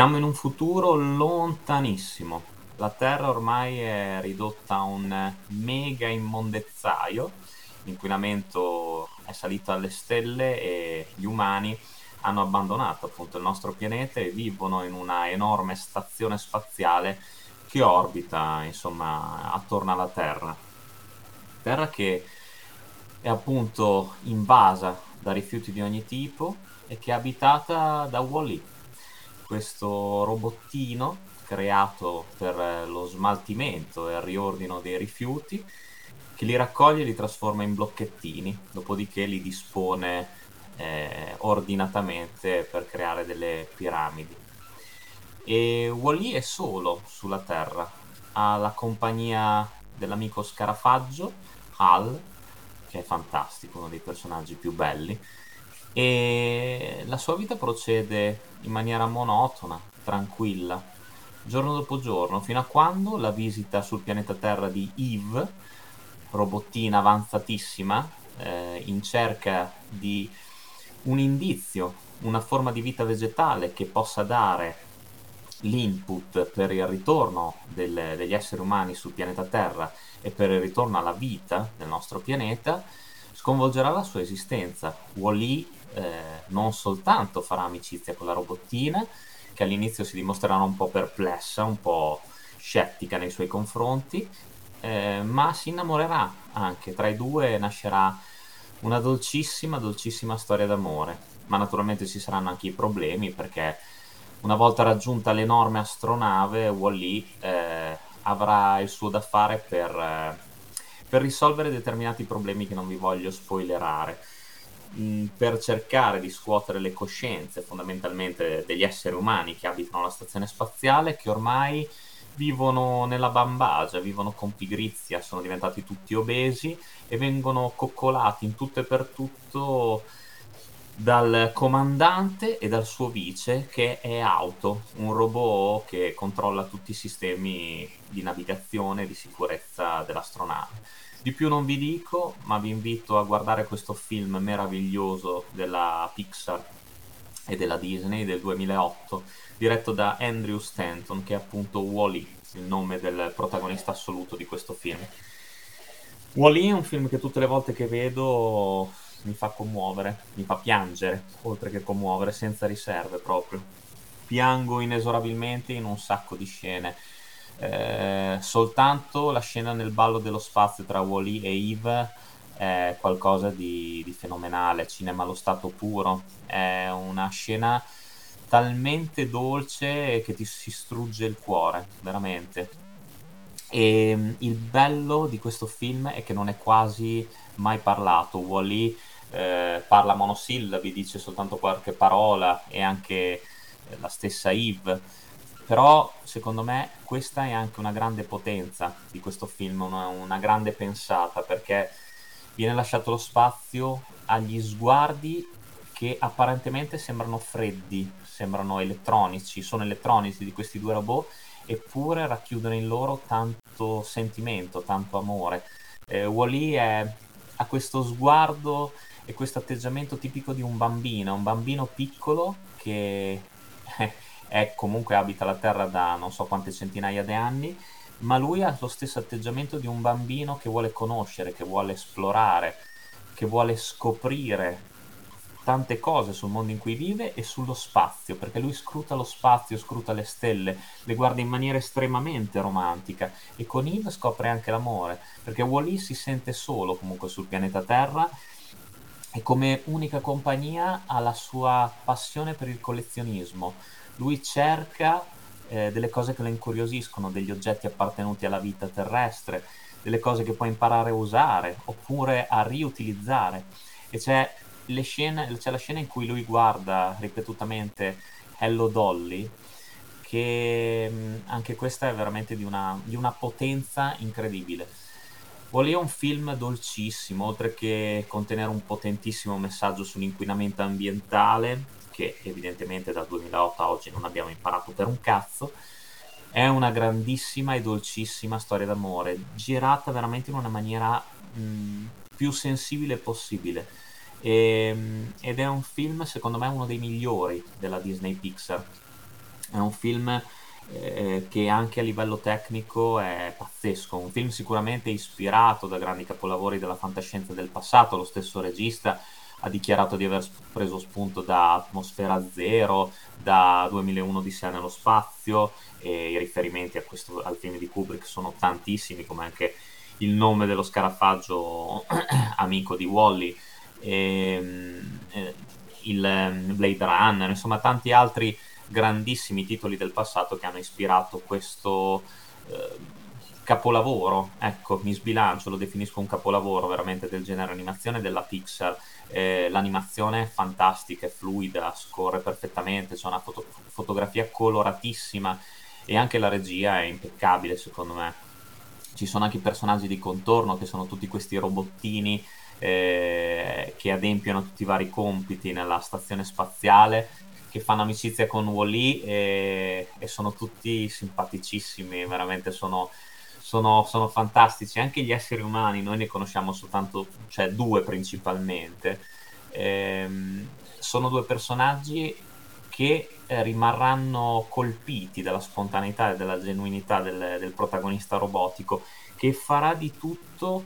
Siamo in un futuro lontanissimo. La Terra ormai è ridotta a un mega immondezzaio. L'inquinamento è salito alle stelle e gli umani hanno abbandonato appunto il nostro pianeta e vivono in una enorme stazione spaziale che orbita insomma attorno alla Terra. Terra che è appunto invasa da rifiuti di ogni tipo e che è abitata da Wall-E, questo robottino creato per lo smaltimento e il riordino dei rifiuti che li raccoglie e li trasforma in blocchettini, dopodiché li dispone eh, ordinatamente per creare delle piramidi. E Wally è solo sulla Terra, ha la compagnia dell'amico Scarafaggio, Hal, che è fantastico, uno dei personaggi più belli, e la sua vita procede in maniera monotona, tranquilla, giorno dopo giorno, fino a quando la visita sul pianeta Terra di Eve, robottina avanzatissima, eh, in cerca di un indizio, una forma di vita vegetale che possa dare l'input per il ritorno del, degli esseri umani sul pianeta Terra e per il ritorno alla vita del nostro pianeta, sconvolgerà la sua esistenza. Wall-E eh, non soltanto farà amicizia con la robottina, che all'inizio si dimostrerà un po' perplessa, un po' scettica nei suoi confronti, eh, ma si innamorerà anche. Tra i due nascerà una dolcissima, dolcissima storia d'amore. Ma naturalmente ci saranno anche i problemi perché una volta raggiunta l'enorme astronave, Wall-E eh, avrà il suo da fare per, eh, per risolvere determinati problemi che non vi voglio spoilerare per cercare di scuotere le coscienze fondamentalmente degli esseri umani che abitano la stazione spaziale che ormai vivono nella bambagia, vivono con pigrizia, sono diventati tutti obesi e vengono coccolati in tutto e per tutto dal comandante e dal suo vice che è Auto, un robot che controlla tutti i sistemi di navigazione e di sicurezza dell'astronave. Di più non vi dico, ma vi invito a guardare questo film meraviglioso della Pixar e della Disney del 2008, diretto da Andrew Stanton, che è appunto Wally, il nome del protagonista assoluto di questo film. Wally è un film che tutte le volte che vedo mi fa commuovere, mi fa piangere, oltre che commuovere, senza riserve proprio. Piango inesorabilmente in un sacco di scene eh, soltanto la scena nel ballo dello spazio tra Wally e Eve è qualcosa di, di fenomenale, cinema allo stato puro, è una scena talmente dolce che ti si strugge il cuore, veramente. E mm, il bello di questo film è che non è quasi mai parlato. Wally eh, parla monosillabi, dice soltanto qualche parola e anche eh, la stessa Eve però secondo me questa è anche una grande potenza di questo film, una, una grande pensata, perché viene lasciato lo spazio agli sguardi che apparentemente sembrano freddi, sembrano elettronici, sono elettronici di questi due robot, eppure racchiudono in loro tanto sentimento, tanto amore. Eh, Wally ha questo sguardo e questo atteggiamento tipico di un bambino, un bambino piccolo che è comunque abita la Terra da non so quante centinaia di anni, ma lui ha lo stesso atteggiamento di un bambino che vuole conoscere, che vuole esplorare, che vuole scoprire tante cose sul mondo in cui vive e sullo spazio, perché lui scruta lo spazio, scruta le stelle, le guarda in maniera estremamente romantica e con Eve scopre anche l'amore, perché Wally si sente solo comunque sul pianeta Terra e come unica compagnia ha la sua passione per il collezionismo lui cerca eh, delle cose che lo incuriosiscono, degli oggetti appartenuti alla vita terrestre, delle cose che può imparare a usare oppure a riutilizzare. E c'è, scene, c'è la scena in cui lui guarda ripetutamente Hello Dolly, che mm, anche questa è veramente di una, di una potenza incredibile. Volevo un film dolcissimo, oltre che contenere un potentissimo messaggio sull'inquinamento ambientale, che evidentemente dal 2008 a oggi non abbiamo imparato per un cazzo, è una grandissima e dolcissima storia d'amore, girata veramente in una maniera mh, più sensibile possibile. E, ed è un film, secondo me, uno dei migliori della Disney Pixar. È un film eh, che anche a livello tecnico è pazzesco, un film sicuramente ispirato da grandi capolavori della fantascienza del passato, lo stesso regista ha dichiarato di aver preso spunto da Atmosfera Zero, da 2001 di sé nello spazio e i riferimenti questo, al film di Kubrick sono tantissimi come anche il nome dello scarafaggio amico di Wally e, ehm, eh, il ehm, Blade Runner insomma tanti altri grandissimi titoli del passato che hanno ispirato questo eh, capolavoro, ecco, mi sbilancio, lo definisco un capolavoro veramente del genere animazione della Pixar. Eh, l'animazione è fantastica, è fluida, scorre perfettamente, c'è una foto- fotografia coloratissima e anche la regia è impeccabile secondo me. Ci sono anche i personaggi di contorno che sono tutti questi robottini eh, che adempiono tutti i vari compiti nella stazione spaziale che fanno amicizia con Wally e, e sono tutti simpaticissimi, veramente sono, sono, sono, fantastici. Anche gli esseri umani, noi ne conosciamo soltanto, cioè due principalmente. Ehm, sono due personaggi che eh, rimarranno colpiti dalla spontaneità e dalla genuinità del, del protagonista robotico, che farà di tutto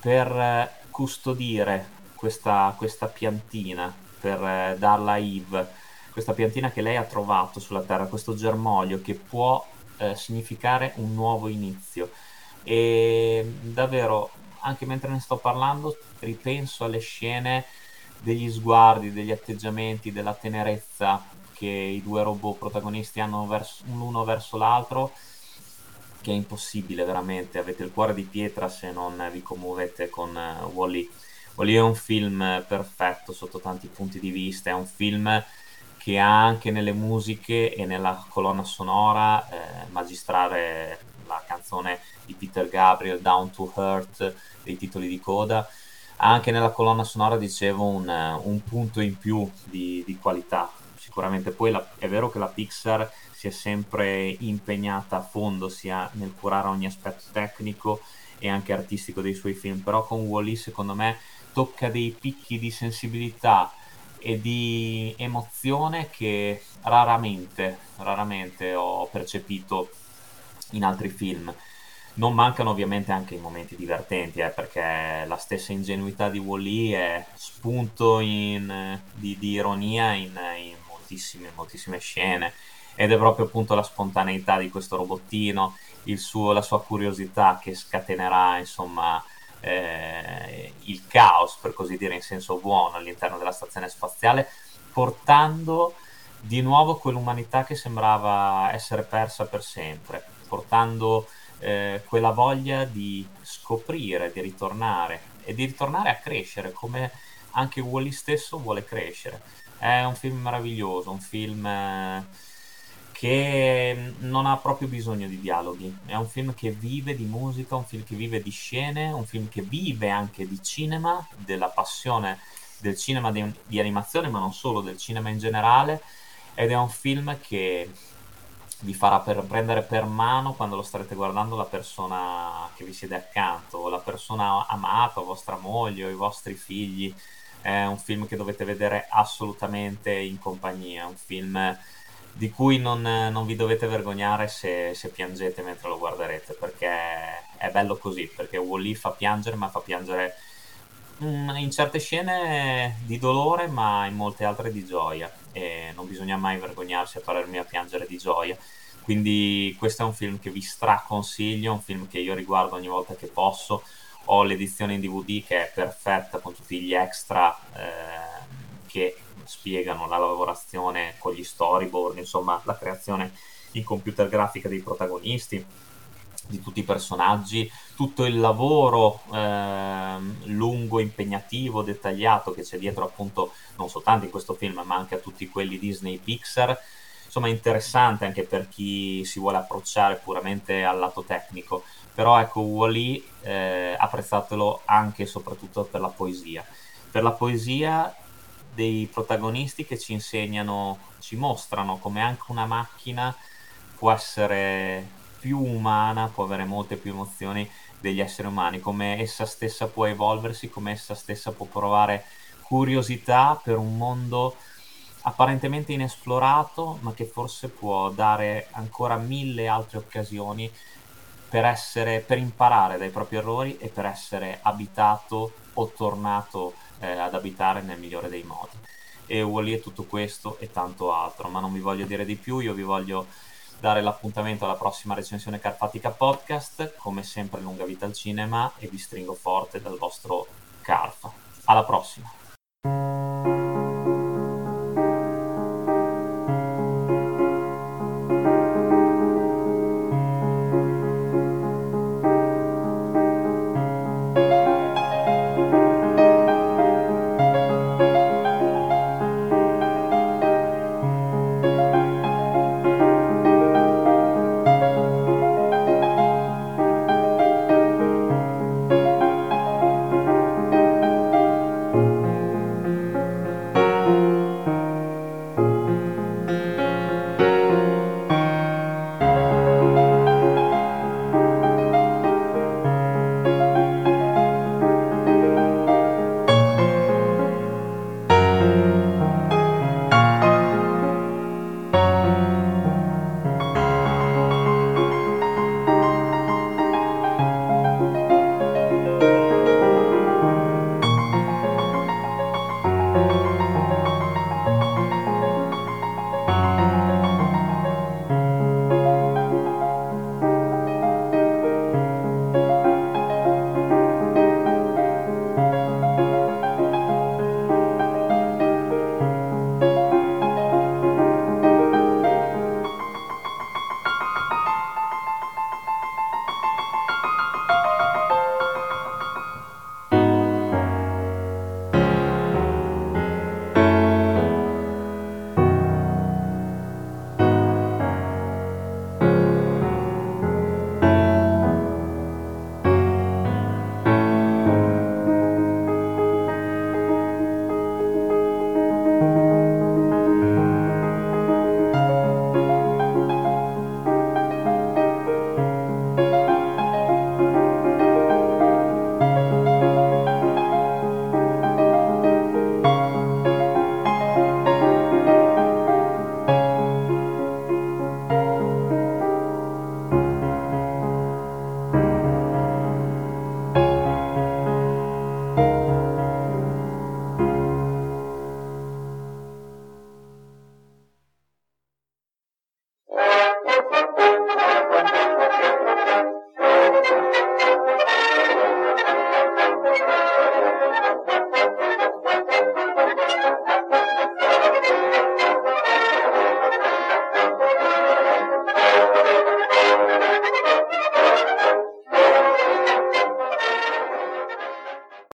per eh, custodire questa, questa piantina, per eh, darla a Eve questa piantina che lei ha trovato sulla Terra, questo germoglio che può eh, significare un nuovo inizio. E davvero, anche mentre ne sto parlando, ripenso alle scene degli sguardi, degli atteggiamenti, della tenerezza che i due robot protagonisti hanno verso, l'uno verso l'altro, che è impossibile veramente. Avete il cuore di pietra se non vi commuovete con uh, Wally. Wally è un film perfetto sotto tanti punti di vista, è un film che ha anche nelle musiche e nella colonna sonora eh, magistrare la canzone di Peter Gabriel, Down to Earth, dei titoli di coda. Anche nella colonna sonora, dicevo, un, un punto in più di, di qualità. Sicuramente poi la, è vero che la Pixar si è sempre impegnata a fondo sia nel curare ogni aspetto tecnico e anche artistico dei suoi film, però con Wally secondo me tocca dei picchi di sensibilità e di emozione che raramente, raramente ho percepito in altri film. Non mancano ovviamente anche i momenti divertenti, eh, perché la stessa ingenuità di Wally è spunto in, di, di, ironia in, in moltissime, moltissime scene ed è proprio appunto la spontaneità di questo robottino, suo, la sua curiosità che scatenerà insomma eh, il caos, per così dire, in senso buono all'interno della stazione spaziale, portando di nuovo quell'umanità che sembrava essere persa per sempre, portando eh, quella voglia di scoprire, di ritornare e di ritornare a crescere come anche Wally stesso vuole crescere. È un film meraviglioso, un film... Eh, che non ha proprio bisogno di dialoghi. È un film che vive di musica, un film che vive di scene, un film che vive anche di cinema, della passione del cinema di, di animazione, ma non solo, del cinema in generale. Ed è un film che vi farà per prendere per mano quando lo starete guardando la persona che vi siede accanto, o la persona amata, vostra moglie o i vostri figli. È un film che dovete vedere assolutamente in compagnia, un film di cui non, non, vi dovete vergognare se, se, piangete mentre lo guarderete, perché è bello così, perché Wally fa piangere, ma fa piangere mm, in certe scene di dolore, ma in molte altre di gioia, e non bisogna mai vergognarsi a pararmi a piangere di gioia. Quindi questo è un film che vi straconsiglio, un film che io riguardo ogni volta che posso. Ho l'edizione in DVD che è perfetta con tutti gli extra eh, che spiegano la lavorazione con gli storyboard, insomma la creazione in computer grafica dei protagonisti, di tutti i personaggi, tutto il lavoro eh, lungo, impegnativo, dettagliato che c'è dietro appunto non soltanto in questo film ma anche a tutti quelli Disney Pixar. Insomma, interessante anche per chi si vuole approcciare puramente al lato tecnico. Però ecco, Wally eh, apprezzatelo anche e soprattutto per la poesia. Per la poesia dei protagonisti che ci insegnano, ci mostrano come anche una macchina può essere più umana, può avere molte più emozioni degli esseri umani, come essa stessa può evolversi, come essa stessa può provare curiosità per un mondo apparentemente inesplorato, ma che forse può dare ancora mille altre occasioni per, essere, per imparare dai propri errori e per essere abitato o tornato eh, ad abitare nel migliore dei modi. E Wally è tutto questo e tanto altro, ma non vi voglio dire di più, io vi voglio dare l'appuntamento alla prossima recensione Carpatica Podcast, come sempre lunga vita al cinema e vi stringo forte dal vostro Carfa. Alla prossima!